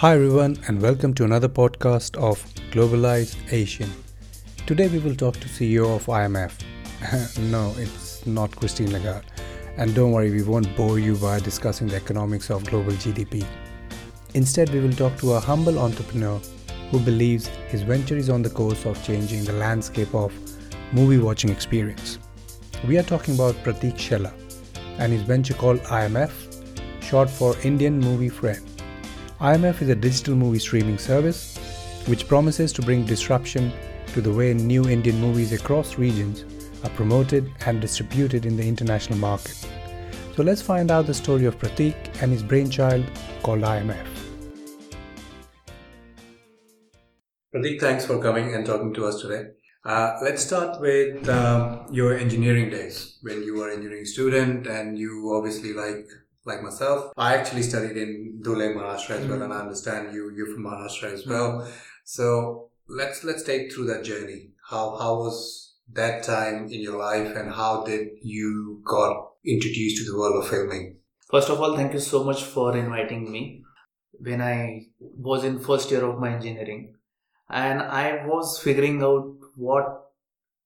Hi, everyone, and welcome to another podcast of Globalized Asian. Today, we will talk to CEO of IMF. no, it's not Christine Lagarde. And don't worry, we won't bore you by discussing the economics of global GDP. Instead, we will talk to a humble entrepreneur who believes his venture is on the course of changing the landscape of movie watching experience. We are talking about Pratik Shella and his venture called IMF, short for Indian Movie Friend. IMF is a digital movie streaming service which promises to bring disruption to the way new Indian movies across regions are promoted and distributed in the international market. So let's find out the story of Pratik and his brainchild called IMF. Pratik, thanks for coming and talking to us today. Uh, let's start with um, your engineering days when you were an engineering student and you obviously like like myself. I actually studied in Dhule, Maharashtra as mm-hmm. well, and I understand you you're from Maharashtra as well. Mm-hmm. So let's let's take through that journey. How how was that time in your life and how did you got introduced to the world of filming? First of all, thank you so much for inviting me. When I was in first year of my engineering and I was figuring out what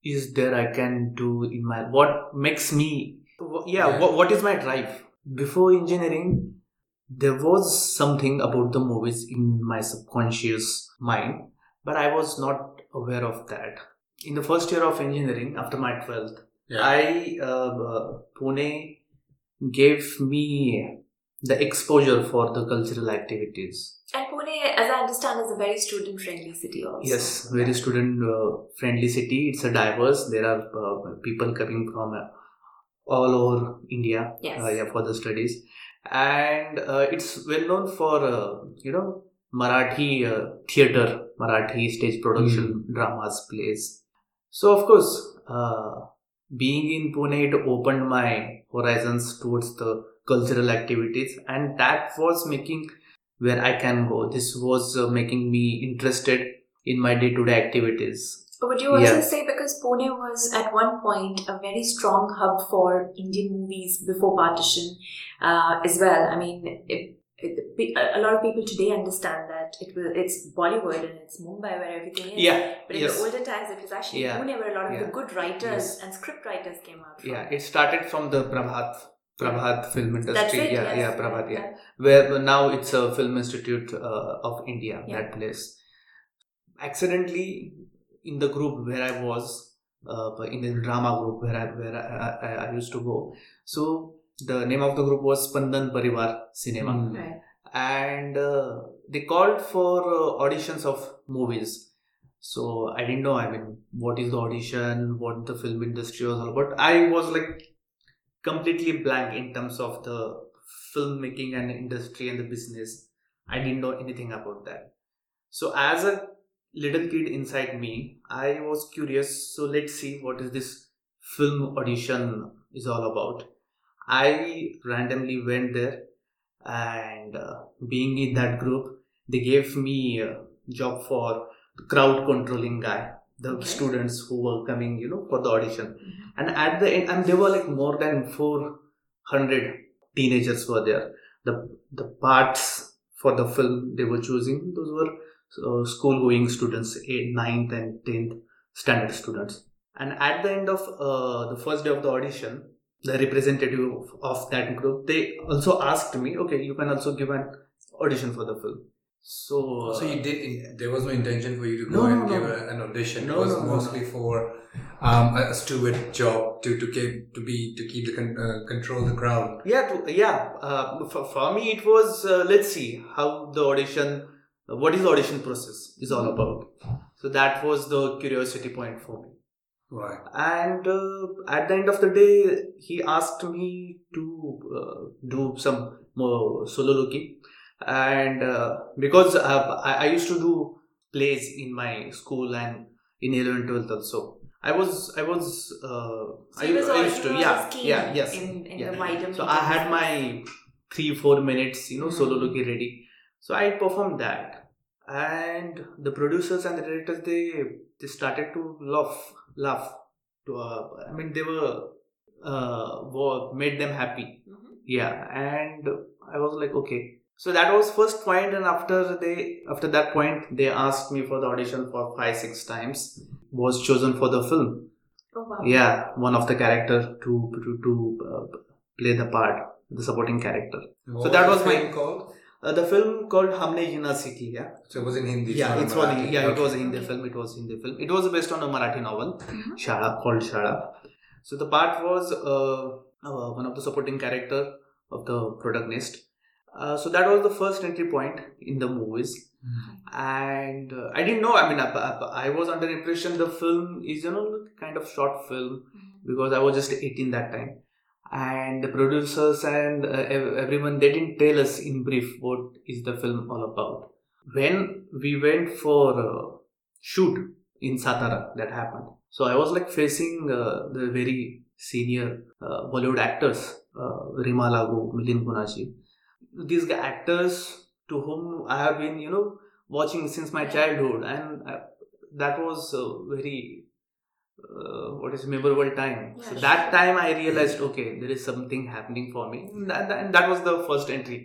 is there I can do in my what makes me yeah, yeah. What, what is my drive before engineering there was something about the movies in my subconscious mind but I was not aware of that. In the first year of engineering after my 12th yeah. i uh, pune gave me the exposure for the cultural activities. And pune as i understand is a very student friendly city also. Yes very student uh, friendly city. It's a diverse. There are uh, people coming from uh, all over india yes. Uh, yeah, for the studies and uh, it's well known for you know marathi theater marathi stage production mm. dramas plays so, of course, uh, being in Pune, it opened my horizons towards the cultural activities, and that was making where I can go. This was uh, making me interested in my day to day activities. Would you also yeah. say because Pune was at one point a very strong hub for Indian movies before partition uh, as well? I mean, it, a lot of people today understand that it will it's Bollywood and it's Mumbai where everything is. Yeah. But in yes. the older times, it was actually yeah. Pune where a lot of yeah. the good writers yes. and script writers came out. From. Yeah, it started from the Prabhat Prabhat Film Industry. It, yeah, yes. yeah, Prabhat. Yeah, where now it's a Film Institute uh, of India. That place. Accidentally, in the group where I was, uh, in the drama group where I where I, I, I used to go, so the name of the group was Spandan Parivar Cinema. Mm. Right. And uh, they called for uh, auditions of movies. So I didn't know, I mean, what is the audition, what the film industry was all about. I was like completely blank in terms of the filmmaking and industry and the business. I didn't know anything about that. So as a little kid inside me, I was curious. So let's see what is this film audition is all about. I randomly went there and uh, being in that group, they gave me a job for crowd controlling guy, the okay. students who were coming, you know, for the audition. Mm-hmm. And at the end, and there were like more than 400 teenagers were there. The, the parts for the film they were choosing, those were uh, school going students, 8th, 9th and 10th standard students. And at the end of uh, the first day of the audition, the representative of that group they also asked me okay you can also give an audition for the film so so you did there was no intention for you to go no, and no, give no. an audition it was mostly for um, a steward job to to keep to be to keep the con- uh, control the crowd yeah to, yeah uh, for, for me it was uh, let's see how the audition what is the audition process is all about so that was the curiosity point for me Right. And uh, at the end of the day, he asked me to uh, do some more solo looking. And uh, because uh, I, I, used to do plays in my school and in 11 12th also. I was, I was, uh, so I, was I used to, yeah, yeah, yes. In, in yeah. the wider so I had my three, four minutes, you know, mm-hmm. solo looking ready. So I performed that and the producers and the directors they they started to laugh laugh to uh, i mean they were uh were, made them happy mm-hmm. yeah and i was like okay so that was first point and after they after that point they asked me for the audition for five six times was chosen for the film Oh wow. yeah one of the character to to, to uh, play the part the supporting character What So that the was my- film called. Uh, the film called Humne Jina Sikhi yeah So it was in Hindi. yeah not it's was Marathi. yeah it was a Okay. Hindi film it was in Hindi film it was based on a Marathi novel Mhm. Shala called Shala so the part was uh, uh, one of the supporting character of the protagonist uh, so that was the first entry point in the movies and uh, I didn't know. I mean, I, I, I was under impression the film is you know kind of short film Mhm. because I was just 18 that time, and the producers and uh, everyone they didn't tell us in brief what is the film all about. When we went for uh, shoot in Satara, that happened. So I was like facing uh, the very senior uh, Bollywood actors, uh, Rima Lagu, Milind Gunaji. These actors to whom I have been, you know, watching since my childhood, and uh, that was very uh, what is memorable time. so Yeah, that time I realized, okay, there is something happening for me. And that, that, and that was the first entry.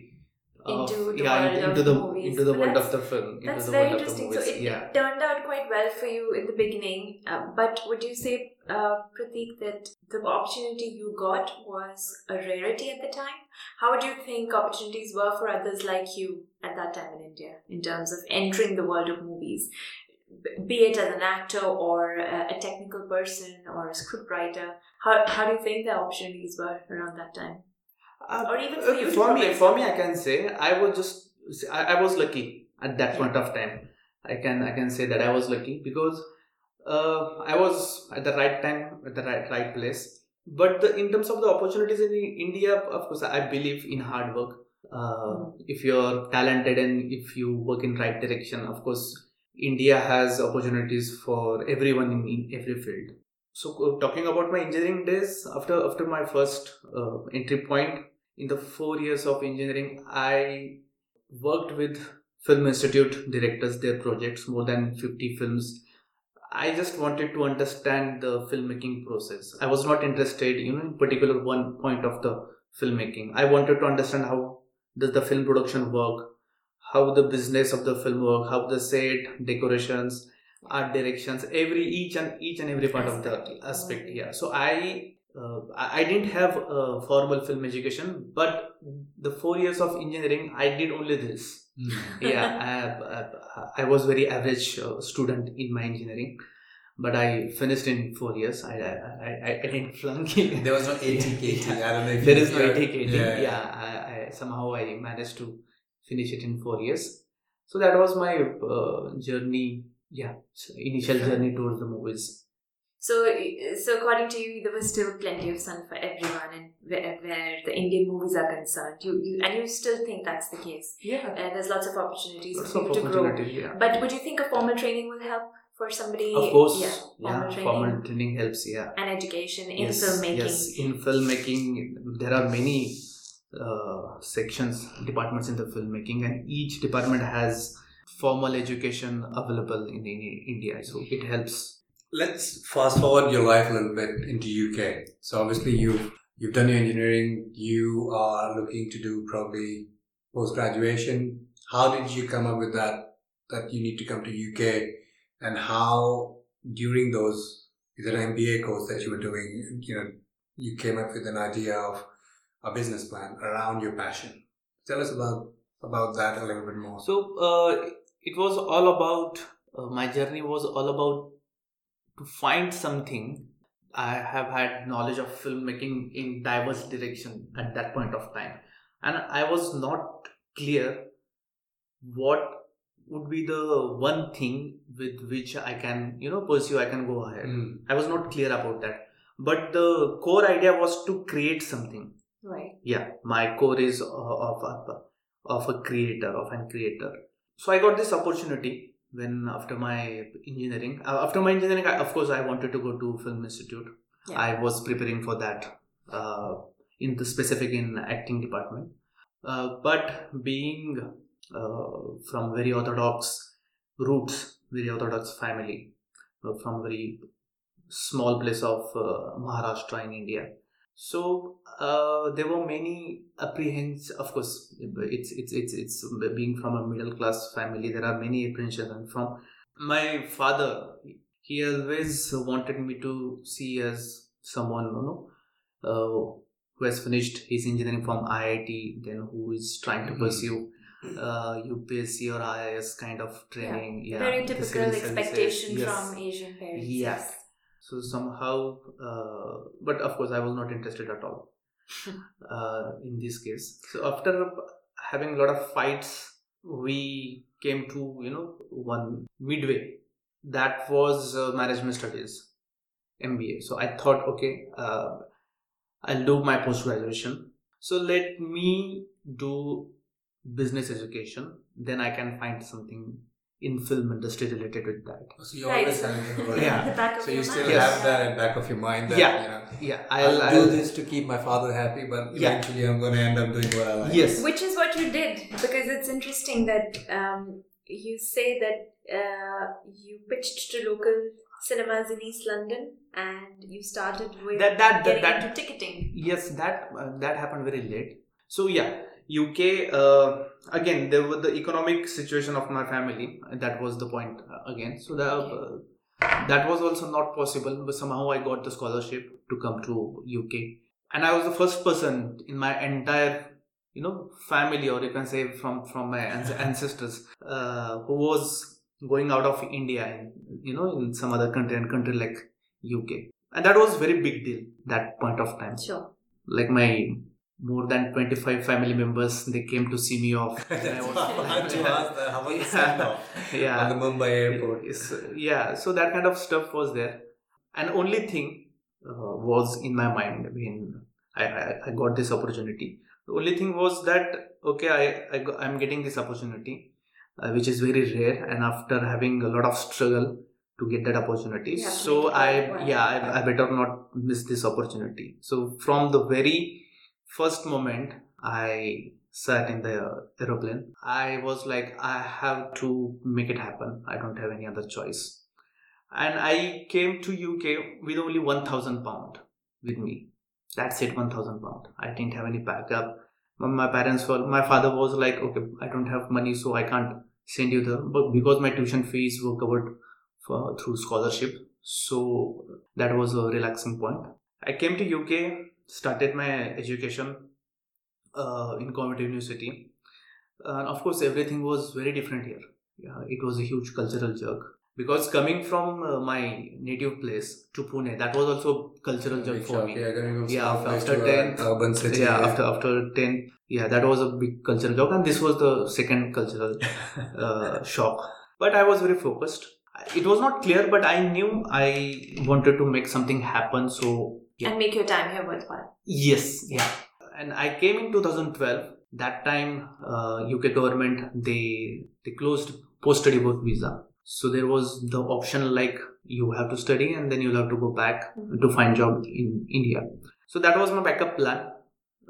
of- Into the yeah, world into, of the movies. into the But world that's- of the film. That's very interesting. So it, yeah. it turned out quite well for you in the beginning. Uh, but would you say, uh, Pratik, that the opportunity you got was a rarity at the time? How would you think opportunities were for others like you at that time in India in terms of entering the world of movies? Be it as an actor or a, technical person or a scriptwriter, how, how do you think the opportunities were around that time? Uh, Or even for uh, you for me, for me, I can say I was just I, I was lucky at that point of time. I can I can say that I was lucky because uh, I was at the right time at the right right place. But the, in terms of the opportunities in India, of course, I believe in hard work. Uh, if you're talented and if you work in right direction, of course, India has opportunities for everyone in, in every field. So, uh, talking about my engineering days, after after my first uh, entry point in the four years of engineering, I worked with film institute directors, their projects, more than fifty films. I just wanted to understand the filmmaking process. I was not interested, you know, in particular one point of the filmmaking. I wanted to understand how does the film production work, how the business of the film work, how the set, decorations, art directions, every each and each and every part of the Aspect. Yeah. So I uh, I didn't have a formal film education, but the four years of engineering, I did only this. yeah, I, I, I was very average uh, student in my engineering, but I finished in four years. I I, I, I didn't flunk it. There was no ATKT. I don't know if There is no yeah, ATKT. Yeah, Yeah, I, I somehow I managed to finish it in four years. So that was my uh, journey. Yeah, so initial journey towards the movies. So, so according to you, there was still plenty of sun for everyone, and where, where the Indian movies are concerned, you, you and you still think that's the case. Yeah, And there's lots of opportunities lots for of people to grow. Yeah. But would you think a formal training will help for somebody? Of course, yeah, yeah, formal training formal training helps. Yeah. and education in yes, filmmaking. Yes, in filmmaking, there are many uh, sections, departments in the filmmaking, and each department has formal education available in, in India. So it helps. Let's fast forward your life a little bit into UK. So obviously you've you've done your engineering. You are looking to do probably post graduation. How did you come up with that? That you need to come to UK, and how during those is an MBA course that you were doing? You know, you came up with an idea of a business plan around your passion. Tell us about about that a little bit more. So uh, it was all about uh, my journey was all about to find something. I have had knowledge of filmmaking in diverse direction at that point of time, and I was not clear what would be the one thing with which I can you know pursue. I can go ahead. Mm. I was not clear about that, but the core idea was to create something Right. yeah my core is uh, of a, of a creator of an creator so i got this opportunity when after my engineering uh, after my engineering I, of course i wanted to go to film institute Yeah. i was preparing for that uh, in the specific in acting department uh, but being uh, from very orthodox roots very orthodox family uh, from very small place of uh, maharashtra in india So uh, there were many apprehensions. Of course, it's it's it's it's being from a middle class family. There are many apprehensions. And from my father, he always wanted me to see as someone you know uh, who has finished his engineering from IIT, then who is trying to Mhm. pursue uh, UPSC or IAS kind of training. Yeah, Very the typical expectation Yes. from Asian parents. Yeah. So somehow, uh, but of course, I was not interested at all uh, in this case. So after having a lot of fights, we came to you know one midway. That was uh, management studies, MBA. So I thought, okay, uh, I'll do my post graduation. So let me do business education. Then I can find something in film industry related with that. So you Right. always having about Yeah. The back of So your you still. Yes. have that at back of your mind that Yeah. you know Yeah, I'll, I'll, do I'll this to keep my father happy, but Yeah. eventually I'm going to end up doing what I like. Yes. Which is what you did, because it's interesting that um, you say that uh, you pitched to local cinemas in East London and you started with That- that- getting that- into ticketing. Yes, that uh, that happened very late. So yeah, UK uh, again. There was the economic situation of my family. That was the point uh, again. So the, uh, that was also not possible. But somehow I got the scholarship to come to UK, and I was the first person in my entire you know family, or you can say from from my ancestors, uh, who was going out of India, you know, in some other country and country like UK, and that was very big deal that point of time Sure. like my more than 25 family members they came to see me off. I was- why I had to ask that. How was Yeah. yeah. The Mumbai airport? Yes, yeah. So that kind of stuff was there. And only thing uh, was in my mind when I, I, I got this opportunity. The only thing was that okay i, I go, i'm getting this opportunity uh, which is very rare. And after having a lot of struggle to get that opportunity You so i yeah I, I better not miss this opportunity. So from the very first moment i sat in the aeroplane i was like i have to make it happen. I don't have any other choice. And i came to uk with only 1000 pound with me. That's it 1000 pound. I didn't have any backup. My parents were my father was like okay i don't have money so i can't send you the but because my tuition fees were covered for through scholarship so that was a relaxing point. I came to uk started my education uh, in Coventry University. And of course, everything was very different here. Yeah, it was a huge cultural jerk because coming from uh, my native place to Pune, that was also a cultural jerk for me. Yeah, Yeah, after- after 10th, urban city. yeah, after after ten, yeah, that was a big cultural shock, and this was the second cultural uh, shock. But I was very focused. It was not clear, but I knew I wanted to make something happen. So yeah. And make your time here worthwhile. Yes, yeah. And I came in 2012. That time, uh, UK government they they closed post study work visa. So there was the option like you have to study and then you'll have to go back to find job in India. So that was my backup plan.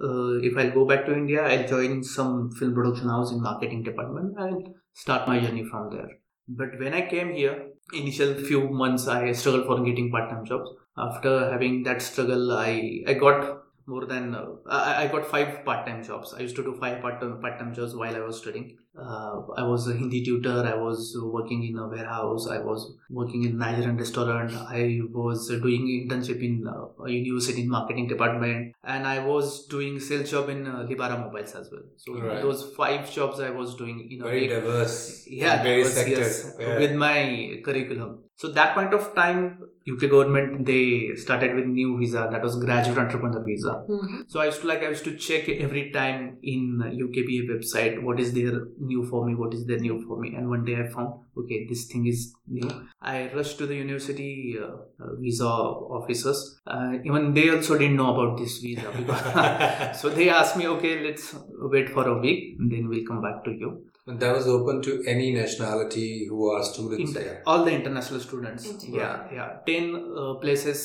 Uh, if I'll go back to India, I'll join some film production house in marketing department and start my journey from there. But when I came here, initial few months I struggled for getting part-time jobs. After having that struggle, I I got more than uh, I, I got five part-time jobs. I used to do five part-time part-time jobs while I was studying. Uh, I was a Hindi tutor. I was working in a warehouse. I was working in Nigerian restaurant. I was doing internship in uh, a university in marketing department, and I was doing sales job in uh, Lebara Mobiles as well. So Right. those five jobs I was doing in a Very week diverse. yeah, was- sectors. yes, Yeah. with my curriculum. So that point of time, UK government they started with new visa that was graduate entrepreneur visa. So I used to like I used to check every time in UKBA website what is there new for me, what is there new for me, and one day I found okay this thing is new. I rushed to the university uh, uh, visa officers. Uh, even they also didn't know about this visa because so they asked me okay let's wait for a week and then we'll come back to you. And that was open to any nationality who are students Inter- there. all the international students Inter- yeah yeah 10 uh, places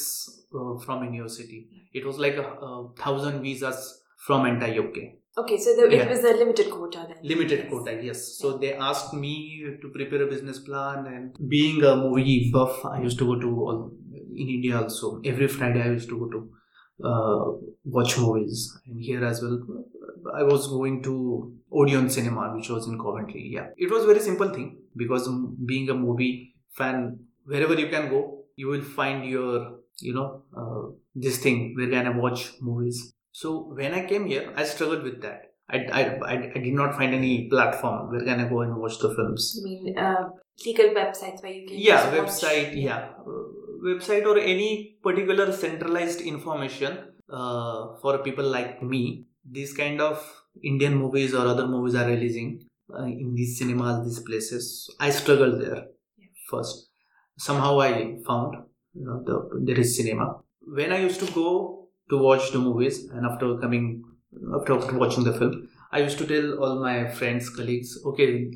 uh, from City. it was like a, a thousand visas from entire uk Okay, so the, it was a limited quota then. limited Yes. quota yes so they asked me to prepare a business plan and being a movie buff i used to go to all, in india also every friday i used to go to uh, watch movies. And here as well, I was going to Odeon Cinema, which was in Coventry. Yeah, it was very simple thing because being a movie fan, wherever you can go, you will find your you know uh, this thing where can I watch movies. So when I came here, I struggled with that. I, I, I, did not find any platform where can I go and watch the films. You mean uh, legal websites where you can? Yeah, website. Yeah, uh, website or any particular centralized information uh, for people like me. These kind of Indian movies or other movies are releasing uh, in these cinemas, these places. I struggled there yeah. first. Somehow I found you know, the, there is cinema. When I used to go to watch the movies, and after coming after watching the film, I used to tell all my friends, colleagues, okay,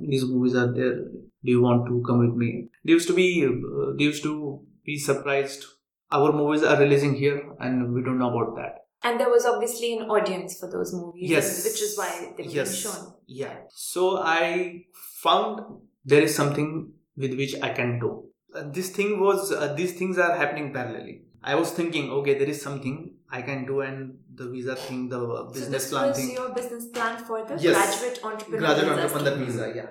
these movies are there. Do you want to come with me? They used to be, uh, they used to be surprised. Our movies are releasing here, and we don't know about that. And there was obviously an audience for those movies, yes, which is why they were yes. shown. Yeah. So I found there is something with which I can do. Uh, this thing was, uh, these things are happening parallelly. I was thinking, okay, there is something I can do, and the visa thing, the business so plan was thing. your business plan for the yes. graduate entrepreneur graduate entrepreneur visa, yeah.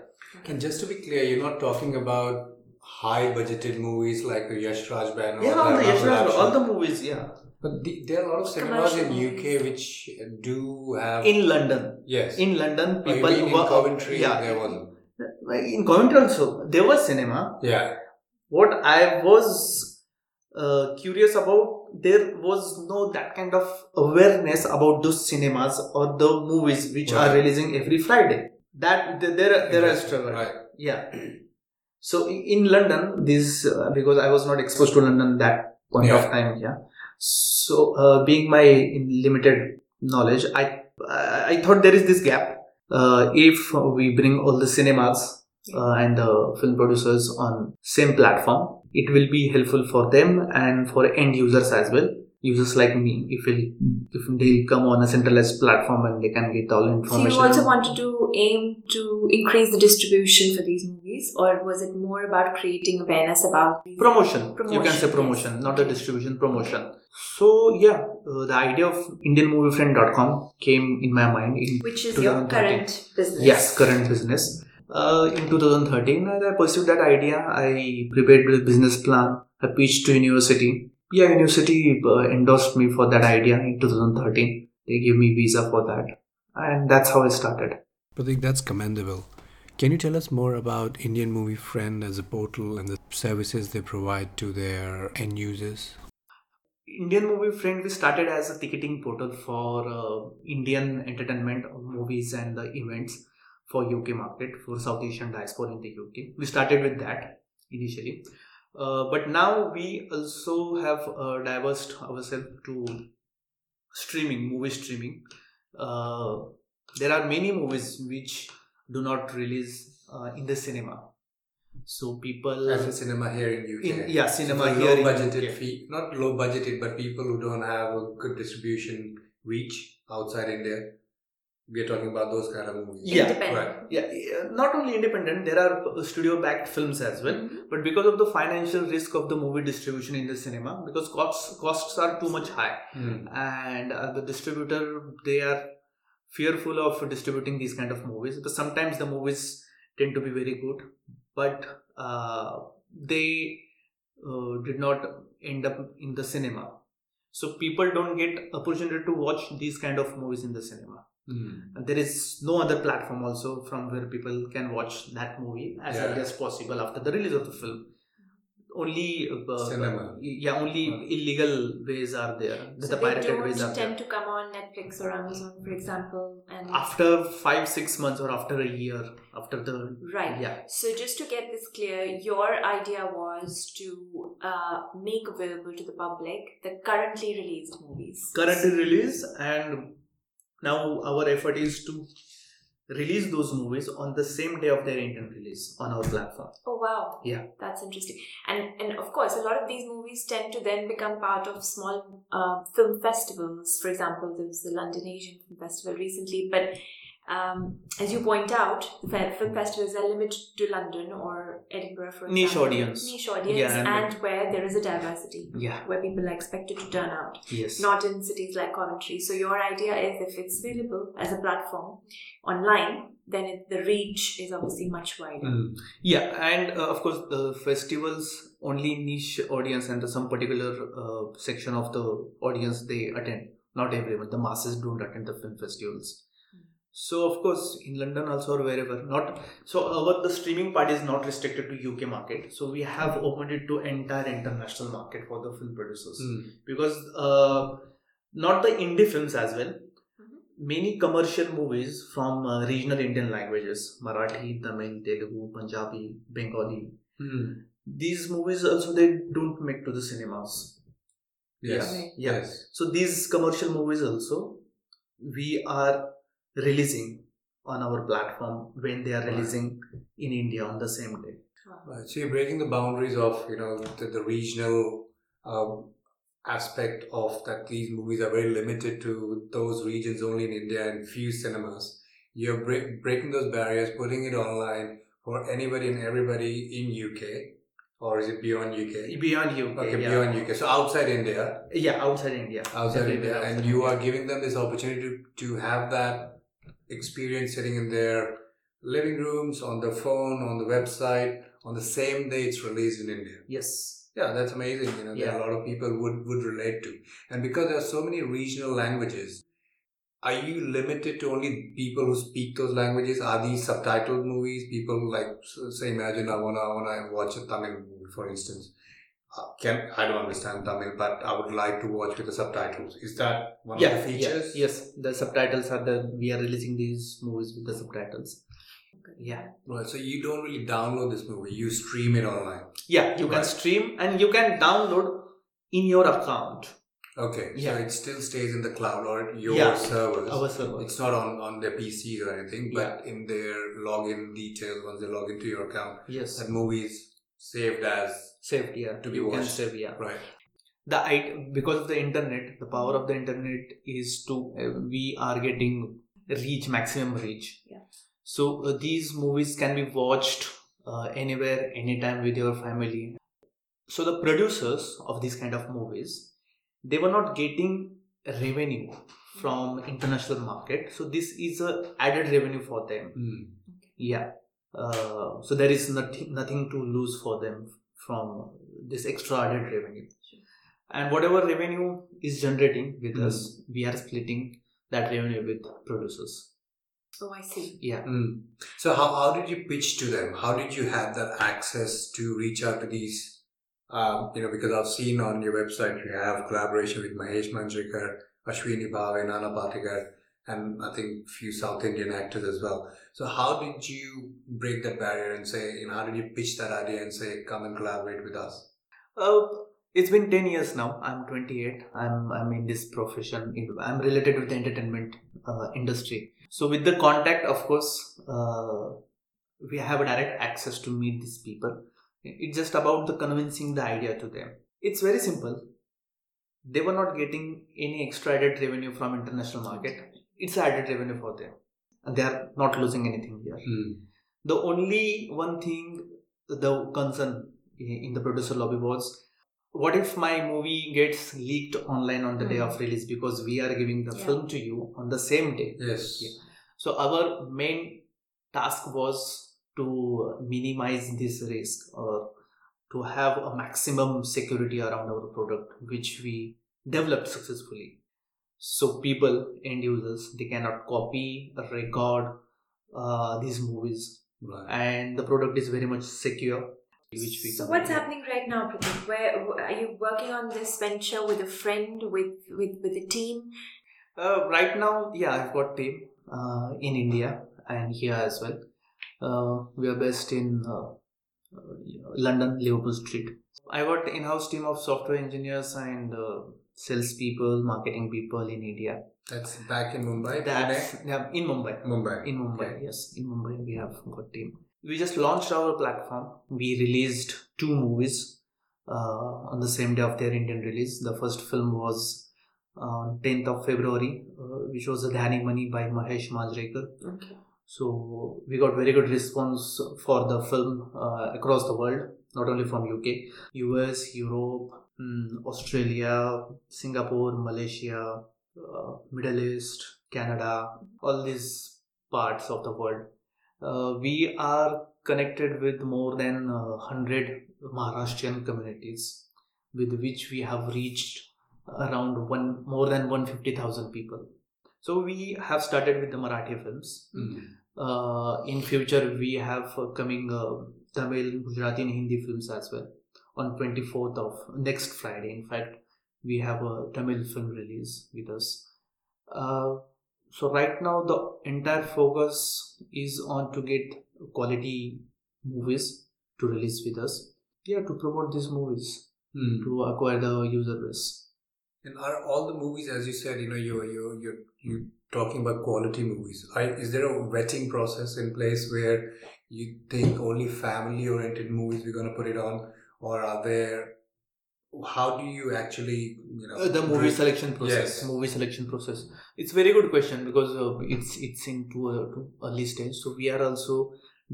And just to be clear, you're not talking about high budgeted movies like the Yash Raj Band. Yeah, all the Yash Raj, all the movies, yeah. But the, there are a lot of cinemas in UK which do have in London. Yes, in London, people in were, Coventry. Yeah, there wasn't. In Coventry also, there was cinema. Yeah. What I was uh, curious about there was no that kind of awareness about those cinemas or the movies which right. are releasing every friday that there there are struggle right yeah so in london this uh, because i was not exposed to london that point yeah. of time yeah. So uh, being my limited knowledge i i thought there is this gap. Uh, if we bring all the cinemas uh, and the film producers on same platform it will be helpful for them and for end users as well users like me if it if they'll come on a centralized platform and they can get all information. So you also wanted to aim to increase the distribution for these movies, or was it more about creating awareness about promotion? promotion? You can say promotion, yes. not the distribution, promotion. So yeah, uh, the idea of IndianMovieFriend.com came in my mind in which is your current business. Yes, current business. Uh, in 2013, I pursued that idea. I prepared a business plan. I pitched to university. Yeah, university uh, endorsed me for that idea in 2013. They gave me visa for that, and that's how I started. Pratik, that's commendable. Can you tell us more about Indian Movie Friend as a portal and the services they provide to their end users? Indian Movie Friend we started as a ticketing portal for uh, Indian entertainment movies and the events for UK market for South Asian diaspora in the UK. We started with that initially, uh, but now we also have uh, diversed ourselves to streaming, movie streaming. Uh, there are many movies which do not release uh, in the cinema. So people as a cinema here in UK. In, yeah, cinema so here low budgeted fee, not low budgeted, but people who don't have a good distribution reach outside India we are talking about those kind of movies. Yeah, right. Yeah, not only independent, there are studio backed films as well. Mm-hmm. But because of the financial risk of the movie distribution in the cinema, because costs costs are too much high, mm. and uh, the distributor they are fearful of distributing these kind of movies. But sometimes the movies tend to be very good, but uh, they uh, did not end up in the cinema. So people don't get opportunity to watch these kind of movies in the cinema. Mm. There is no other platform also from where people can watch that movie as yeah. early as possible after the release of the film. Only uh, Cinema. yeah, only mm. illegal ways are there. So the pirated ways are tend there. to come on Netflix or Amazon, for example, and after five six months or after a year after the right. Yeah. So just to get this clear, your idea was to uh, make available to the public the currently released movies. Currently released and now our effort is to release those movies on the same day of their Indian release on our platform. Oh wow! Yeah, that's interesting. And and of course, a lot of these movies tend to then become part of small uh, film festivals. For example, there was the London Asian Film Festival recently, but Um, as you point out, the film festivals are limited to London or Edinburgh, for Niche example. audience. Niche audience, Yeah, and- and where there is a diversity, Yeah. where people are expected to turn out. Yes. Not in cities like Coventry. So your idea is if it's available as a platform online, then it, the reach is obviously much wider. Mm. Yeah, and uh, of course the festivals only niche audience and some particular uh, section of the audience they attend. Not everyone. The masses don't attend the film festivals. So of course in London also or wherever not. So our the streaming part is not restricted to UK market. So we have opened it to entire international market for the film producers Mm. because uh, not the indie films as well. Mhm. Many commercial movies from uh, regional Indian languages, Marathi, Tamil, Telugu, Punjabi, Bengali. Mm. These movies also they don't make to the cinemas. Yes. Right. Yeah. Yes. So these commercial movies also we are releasing on our platform when they are releasing in India on the same day. Wow. Right. So you're breaking the boundaries of you know the, the regional um, aspect of that these movies are very limited to those regions only in India and few cinemas. You're break, breaking those barriers, putting it online for anybody and everybody in UK, or is it beyond UK? Beyond UK. Okay, yeah. beyond UK. So outside India, Yeah, outside India. outside Everywhere India, outside and you India. are giving them this opportunity to, to have that experience sitting in their living rooms, on their phone, on the website, on the same day it's released in India. Yes. Yeah, that's amazing. You know, that Yeah. a lot of people would would relate to, and because there are so many regional languages, are you limited to only people who speak those languages? Are these subtitled movies? People like say, imagine I wanna I wanna watch a Tamil movie, for instance. Can I don't understand Tamil, but I would like to watch with the subtitles. Is that one yeah, of the features? yeah, yes. The subtitles are the we are releasing these movies with the subtitles. Yeah. Right. So you don't really download this movie; you stream it online. Yeah, you can stream and you can download in your account. Okay. Yeah. So it still stays in the cloud or your Yeah, servers. Our server. It's not on, on their PCs or anything, but in their login details, once they log into your account, yes. that movie is saved as Saved, yeah. To be you can watched. save, yeah. right. The I because of the internet, the power of the internet is to uh, we are getting reach maximum reach. Yeah. So uh, these movies can be watched uh, anywhere, anytime with your family. So the producers of these kind of movies, they were not getting revenue from international market. So this is a added revenue for them. Hmm. Yeah. Uh, so there is nothing nothing to lose for them from this extra added revenue. Sure. And whatever revenue is generating with Hmm. us, we are splitting that revenue with producers. Oh, I see. Yeah. Mm. So how, how did you pitch to them? How did you have that access to reach out to these? Um, you know, because I've seen on your website you have collaboration with Mahesh Manjrekar, Ashwini Bhave, Nana Patekar, and I think few South Indian actors as well. So how did you break that barrier and say, you know, how did you pitch that idea and say, come and collaborate with us? Uh, it's been 10 years now. I'm 28. I'm, I'm in this profession. I'm related with the entertainment uh, industry. So with the contact, of course, uh, we have a direct access to meet these people. It's just about the convincing the idea to them. It's very simple. They were not getting any extra added revenue from international market. It's added revenue for them. And they are not losing anything here. Hmm. The only one thing, the concern in the producer lobby was what if my movie gets leaked online on the day Hmm. of release because we are giving the Yeah. film to you on the same day Yes. Yeah. so our main task was to minimize this risk or to have a maximum security around our product which we developed successfully so people end users they cannot copy record uh, these movies Right. and the product is very much secure which we So can- what's happening right now, Pratik? Where are you working on this venture with a friend, with with with a team? Uh, right now, yeah, I've got team uh, in India and here as well. Uh, we are based in uh, uh, London, Liverpool Street. I got in-house team of software engineers and uh, sales people, marketing people in India. That's back in Mumbai. That's yeah, in Mumbai. Mumbai. In Mumbai, Okay. yes, in Mumbai we have got team. We just launched our platform. We released two movies uh, on the same day of their Indian release. The first film was on 10th of February, uh, which was the Dhani Money by Mahesh Manjrekar. Okay. So we got very good response for the film uh, across the world, not only from UK, US, Europe, Australia, Singapore, Malaysia, uh, Middle East, Canada, all these parts of the world. Uh, we are connected with more than uh, 100 Maharashtrian communities with which we have reached around one more than 150,000 people. So we have started with the Marathi films. Uh, in future, we have uh, coming uh, Tamil, Gujarati, and Hindi films as well. On 24th of next Friday, in fact, we have a Tamil film release with us. Uh, so right now, the entire focus is on to get quality movies to release with us. Yeah, to promote these movies Hmm. to acquire the user base. And are all the movies, as you said, you know, you're you're you're you talking about quality movies? Are, is there a vetting process in place where you think only family-oriented movies we're going to put it on, or are there? How do you actually, you know, Uh, the movie break- selection process Yes. movie selection process it's very good question because uh, it's it's into a to early stage so we are also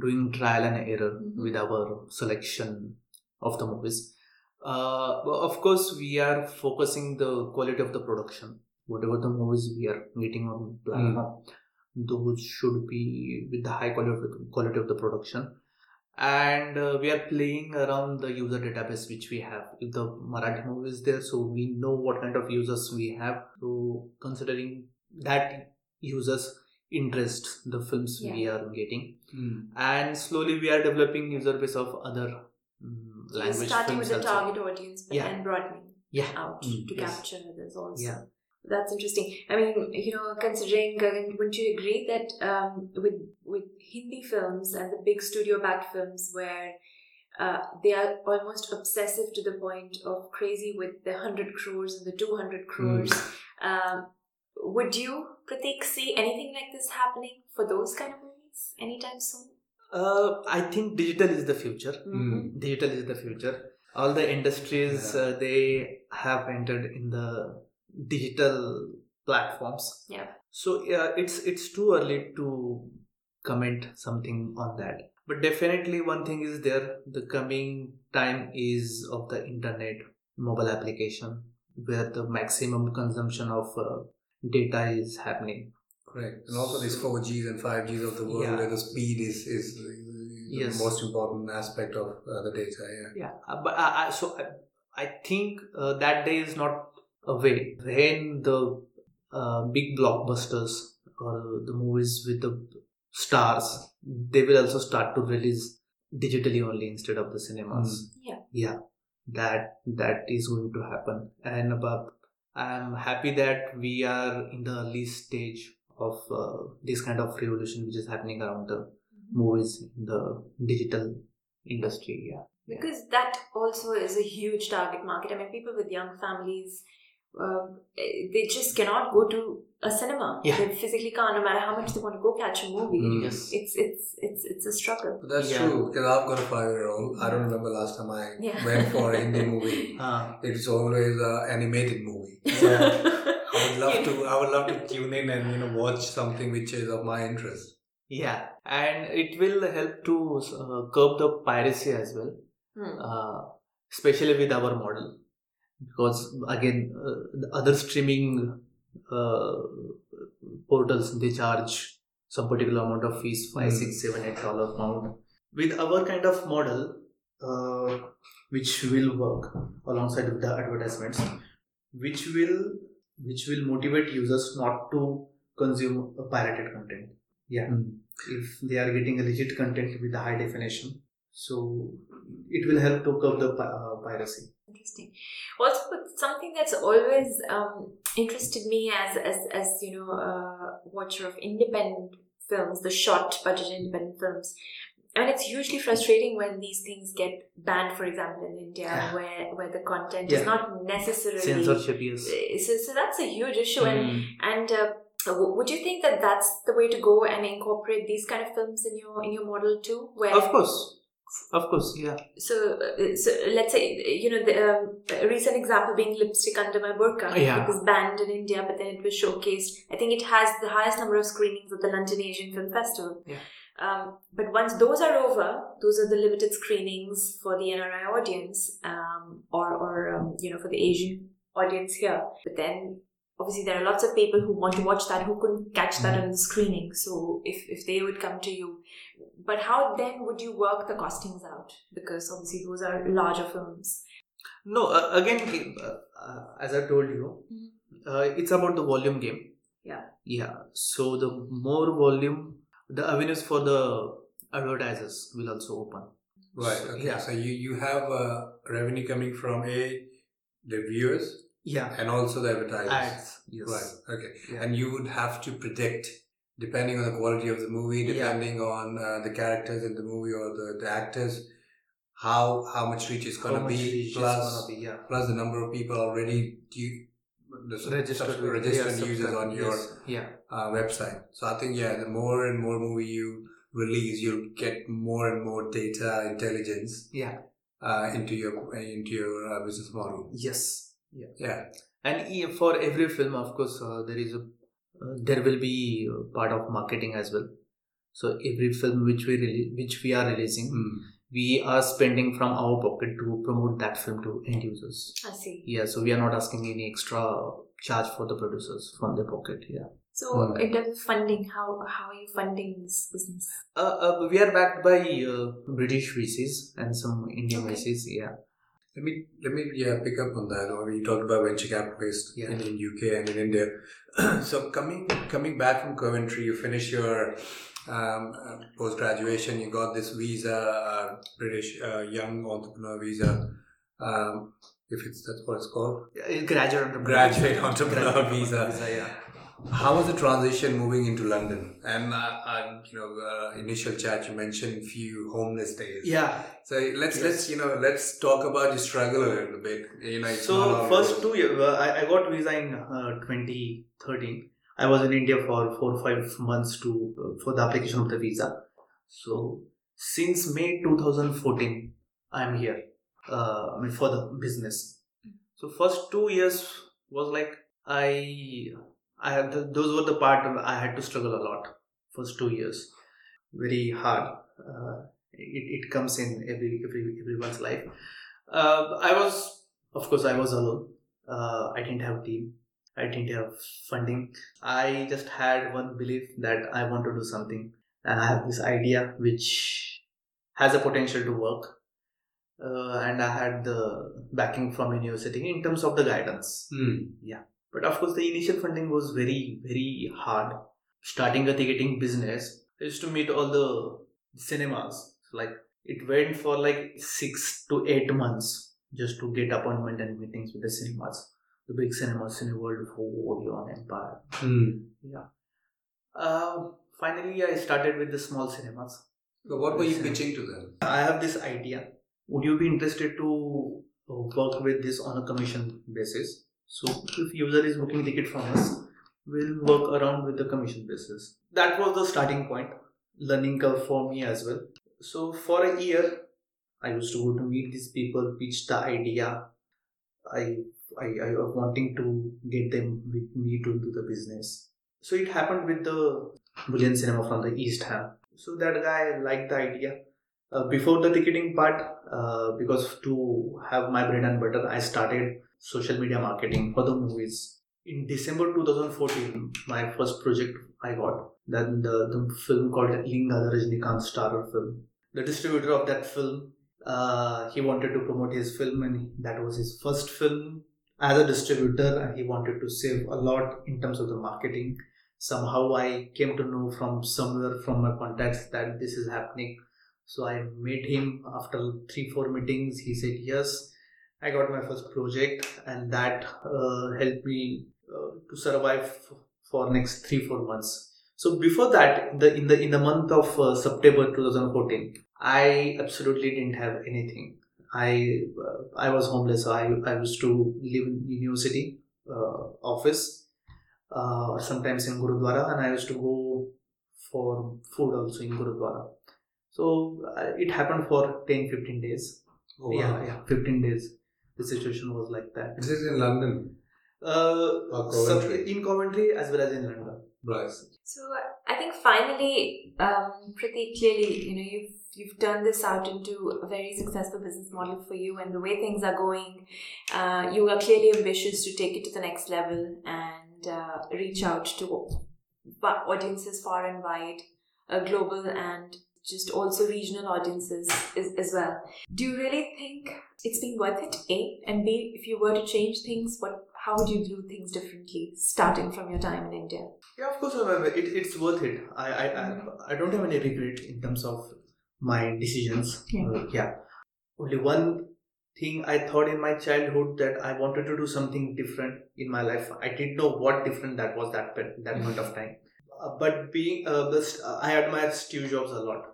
doing trial and error Mhm. with our selection of the movies uh, of course we are focusing the quality of the production whatever the movies we are getting on platform those should be with the high quality of the, quality of the production and uh, we are playing around the user database which we have if the marathi movie is there so we know what kind of users we have so considering that users interest the films we are getting Hmm. and slowly we are developing user base of other mm, So language starting with the also. target audience but Yeah. then broadening yeah out Mm, to yes. capture others also. yeah That's interesting. I mean, you know, considering, Gagan, wouldn't you agree that um, with with Hindi films and the big studio-backed films, where uh, they are almost obsessive to the point of crazy with the hundred crores and the two hundred crores, um, would you, Pratik, see anything like this happening for those kind of movies anytime soon? uh, i think digital is the future Mhm. digital is the future all the industries Yeah. uh, they have entered in the digital platforms Yeah. so yeah it's it's too early to comment something on that but definitely one thing is there the coming time is of the internet mobile application where the maximum consumption of uh, data is happening Correct. And also these 4Gs and 5Gs of the world Yeah. where the speed is, is the Yes. most important aspect of uh, the data. Yeah. yeah uh, but I, I, so I, I think uh, that day is not away. When the uh, big blockbusters or the movies with the stars they will also start to release digitally only instead of the cinemas. Yeah. yeah. That that is going to happen. And about i'm happy that we are in the early stage of uh, this kind of revolution which is happening around the movies in the digital industry. Yeah. Because that also is a huge target market. I mean, people with young families, um, they just cannot go to a cinema. Yeah. They physically can't, no matter how much they want to go catch a movie. Mm. yes It's it's it's it's a struggle. But that's Yeah. true because I've got a five-year-old. I don't remember last time I Yeah. went for a Hindi movie. uh, It's always an animated movie. So I would love to. I would love to tune in and you know watch something which is of my interest. yeah and it will help to uh, curb the piracy as well Hmm. uh, especially with our model because again uh, the other streaming uh, portals they charge some particular amount of fees five Hmm. six seven eight dollar pound with our kind of model uh, which will work alongside with the advertisements which will which will motivate users not to consume a pirated content yeah Hmm. if they are getting a legit content with a high definition so it will help to curb the uh, piracy Interesting. Also, something that's always um, interested me as as as you know a watcher of independent films, the short budget independent films. And it's hugely frustrating when these things get banned, for example, in India, Yeah. where where the content Yeah. is not necessarily censorship yes Uh, So, so that's a huge issue. And Mm. and uh, would you think that that's the way to go and incorporate these kind of films in your in your model too? Where of course Of course, yeah. So, uh, so let's say you know the um, recent example being lipstick under my burqa. Yeah. It was banned in India, but then it was showcased. I think it has the highest number of screenings at the London Asian Film Festival. Yeah. Um, but once those are over, those are the limited screenings for the NRI audience, um, or or um, you know for the Asian audience here. But then obviously there are lots of people who want to watch that who couldn't catch that Mm-hmm. on the screening. So if if they would come to you, but how then would you work the costings out? Because obviously those are larger films. No, uh, again, uh, uh, as I told you, Mhm. uh, it's about the volume game. Yeah. Yeah. So the more volume, the avenues for the advertisers will also open. Right. So, Okay. Yeah. So you you have uh, revenue coming from a the viewers Yeah. and also the advertisers. Ads. Yes. Right. Okay. Yeah. And you would have to predict, depending on the quality of the movie, Yeah. depending on uh, the characters in the movie or the, the actors, how how much reach is going to be, plus gonna be, yeah. plus the number of people already the Registered, registered yeah, users on your yes, yeah. uh, website. So I think yeah, the more and more movie you release, you'll get more and more data intelligence Yeah. uh, into your into your uh, business model. Yes. Yeah. Yeah. And e- for every film, of course, uh, there is a uh, there will be uh, part of marketing as well. So every film which we rele- which we are releasing, Mm. we are spending from our pocket to promote that film to end users. I see. Yeah, so we are not asking any extra charge for the producers from their pocket. Yeah. So Hmm. in terms of funding, how how are you funding this business? Uh, uh, we are backed by uh, British VCs and some Indian Okay. VCs. Yeah. Let me let me yeah pick up on that. Or you talked about venture capitalists Yeah. in, in UK and in India. so coming coming back from Coventry, you finish your um, uh, post graduation. You got this visa, uh, British uh, young entrepreneur visa. Um, if it's that's what it's called. Yeah, Graduate entrepreneur. Graduate entrepreneur Graduate visa. yeah. How was the transition moving into London? And uh, uh, you know, uh, initial chat you mentioned few homeless days. Yeah. So let's Yes. let's you know let's talk about your struggle a little bit. You know, So first two years, uh, I, I got visa in uh, 2013. I was in India for four or five months to uh, for the application of the visa. So since May 2014, I'm here. Uh, I mean for the business. So first two years was like I I had the, those were the part of- I had to struggle a lot. First two years, very hard. Uh, it, it comes in every every everyone's life. Uh, I was of course I was alone. Uh, I didn't have a team. I didn't have funding. I just had one belief that I want to do something, and I have this idea which has a potential to work. Uh, and I had the backing from university in terms of the guidance. Hmm. But of course, the initial funding was very, very hard. Starting a ticketing business, I used to meet all the cinemas. So like it went for like six to eight months just to get appointment and meetings with the cinemas, the big cinemas, Cineworld, Odeon, Empire. Hmm. Yeah. Uh, finally, I started with the small cinemas. So what were you Yes. pitching to them? I have this idea. Would you be interested to uh, work with this on a commission basis? So if user is booking ticket from us, we'll work around with the commission basis. That was the starting point, learning curve for me as well. So for a year, I used to go to meet these people, pitch the idea. I I, I was wanting to get them with me to do the business. So it happened with the Boleyn Cinema from the East Ham. So that guy liked the idea uh, before the ticketing part uh, because to have my bread and butter i started social media marketing for the movies in december 2014 my first project i got then the, the film called linga the rajinikanth starrer film the distributor of that film uh, he wanted to promote his film and that was his first film as a distributor and he wanted to save a lot in terms of the marketing somehow i came to know from somewhere from my contacts that this is happening so I met him after three, four meetings. He said yes. I got my first project, and that uh, helped me uh, to survive f- for next three, four months. So before that, in the in the in the month of uh, September 2014, I absolutely didn't have anything. I uh, I was homeless. I I used to live in university uh, office, uh, sometimes in Gurudwara, and I used to go for food also in Gurudwara So uh, it happened for 10 15 days. Oh, wow. Yeah, yeah, 15 days. The situation was like that. This is in London. Uh, Or so in Coventry as well as in London. Right. So I think finally, um, Pratik, clearly, you know, you've you've turned this out into a very successful business model for you, and the way things are going, uh, you are clearly ambitious to take it to the next level and uh, reach out to audiences far and wide, uh, global and just also regional audiences as, as well. Do you really think it's been worth it? A and B, if you were to change things, what? How would you do things differently, starting from your time in India? Yeah, of course, it, it's worth it. I, I, I, I don't have any regret in terms of my decisions. Yeah. Uh, yeah. Only one thing I thought in my childhood that I wanted to do something different in my life. I didn't know what different that was that that point of time. Uh, but being uh, the st- I admire Steve Jobs a lot.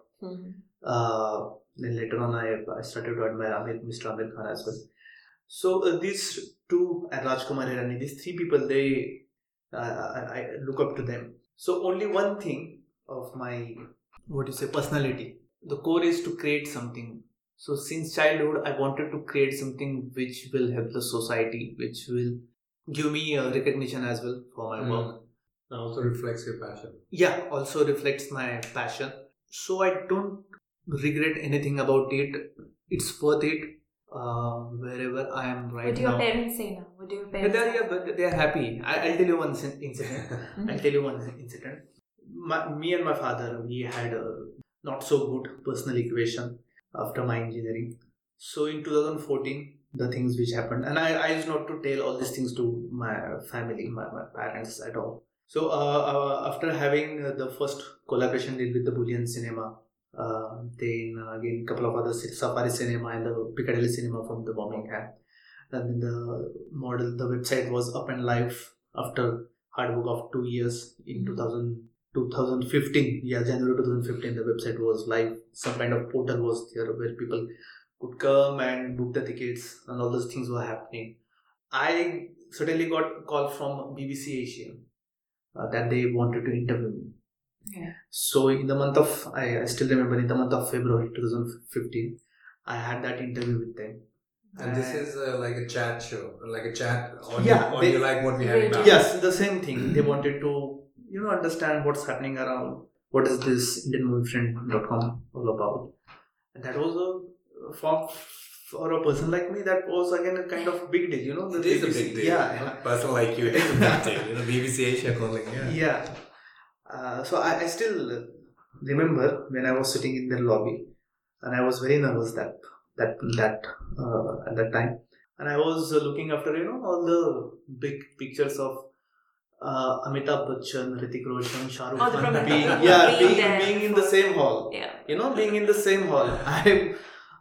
Uh, then later on, I, I started to admire Aamir, Mr. Aamir Khan as well. So uh, these two and Rajkumar Hirani, these three people, they uh, I, I look up to them. So only one thing of my what you say personality. The core is to create something. So since childhood, I wanted to create something which will help the society, which will give me a recognition as well for my Mm. work. And also reflects your passion. Yeah, also reflects my passion. So I don't regret anything about it. It's worth it. Uh, wherever I am right what do your now. parents say now? What do your parents they are, say? yeah, but they are happy. I, I'll tell you one incident. I'll tell you one incident. My, me and my father, we had a not so good personal equation after my engineering. So in 2014, the things which happened, and I, I used not to tell all these things to my family, my, my parents at all. So uh, uh, after having uh, the first collaboration deal with the Boleyn Cinema, then again couple of other Safari Cinema and the Piccadilly Cinema from the Birmingham, and then the model, the website was up and live after hard work of two years in 2000, 2015 yeah january 2015 the website was live. Some kind of portal was there where people could come and book the tickets and all those things were happening. I suddenly got a call from bbc asia uh, that they wanted to interview me Yeah. so in the month of I, I still remember in the month of february 2015 i had that interview with them And this is uh, like a chat show, like a chat audio, Yeah, audio they- like what we have now. Yes, the same thing. They wanted to, you know, understand what's happening around. What is this IndianMovieFriend.com all about? And that was a for for a person like me. That was again a kind of big deal. You know, the It is a big deal. Yeah, yeah. a person like you, it is a big deal. You know, BBC Asia calling. Yeah. yeah. Uh, so I, I still remember when I was sitting in the lobby, and I was very nervous that that that uh, at that time, and I was uh, looking after you know all the big pictures of uh, Amitabh Bachchan, Hrithik Roshan, Shah Rukh Khan being yeah being being, being in the same hall. Yeah. You know, being in the same hall. I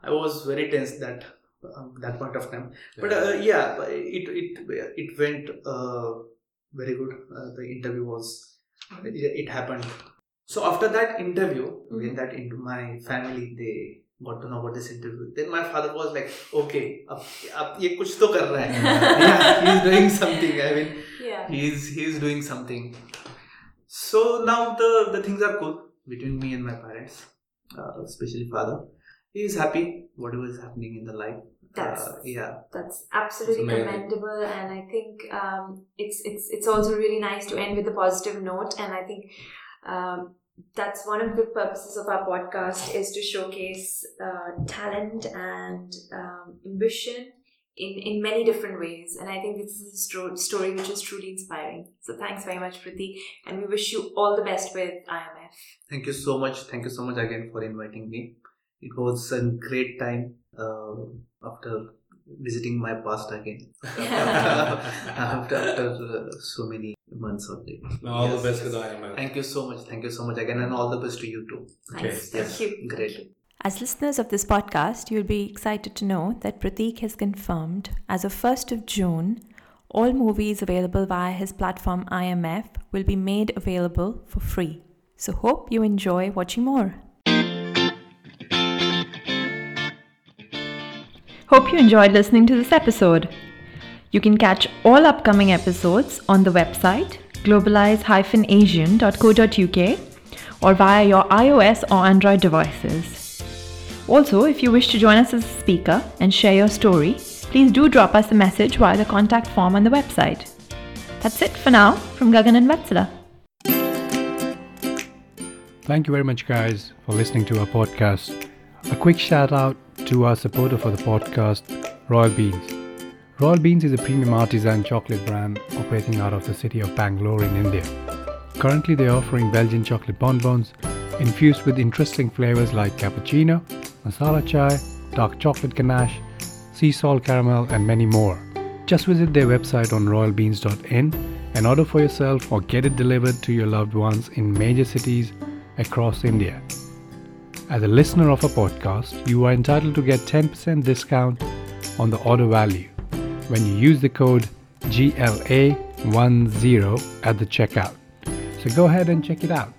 I was very tense that um, that point of time. But uh, yeah, but it it it went uh, very good. Uh, the interview was it, it happened. So after that interview, when Mhm. that into my family they got to know about this interview, then my father was like, okay, अब अब ये कुछ तो कर रहा है. yeah, he's doing something. I mean, Yeah. he's he's doing something. So now the the things are cool between me and my parents, uh, especially father. He is happy whatever is happening in the life. That's- Uh, yeah. That's absolutely commendable, and I think um, it's it's it's also really nice to end with a positive note. And I think um, that's one of the purposes of our podcast is to showcase uh, talent and um, ambition in in many different ways. And I think this is a sto- story which is truly inspiring. So thanks very much, Priti, and we wish you all the best with IMF. Thank you so much. Thank you so much again for inviting me. It was a great time uh, after visiting my past again. after after uh, so many months of it. all Yes, the best yes. with IMF. Thank you so much. Thank you so much again, and all the best to you too. Thanks. Okay. Thank you. Great. As listeners of this podcast, you'll be excited to know that Pratik has confirmed as of 1st of June, all movies available via his platform IMF will be made available for free. So, hope you enjoy watching more. Hope you enjoyed listening to this episode. You can catch all upcoming episodes on the website globalize-asian.co.uk or via your iOS or Android devices. Also, if you wish to join us as a speaker and share your story, please do drop us a message via the contact form on the website. That's it for now from Gagan and Vatsala. Thank you very much, guys, for listening to our podcast. A quick shout out to our supporter for the podcast, Royal Beans. Royal Beans is a premium artisan chocolate brand operating out of the city of Bangalore in India. Currently, they are offering Belgian chocolate bonbons infused with interesting flavors like cappuccino, masala chai, dark chocolate ganache, sea salt caramel, and many more. Just visit their website on royalbeans.in and order for yourself or get it delivered to your loved ones in major cities across India. As a listener of a podcast, you are entitled to get 10% discount on the order value when you use the code GLA10 at the checkout. So go ahead and check it out.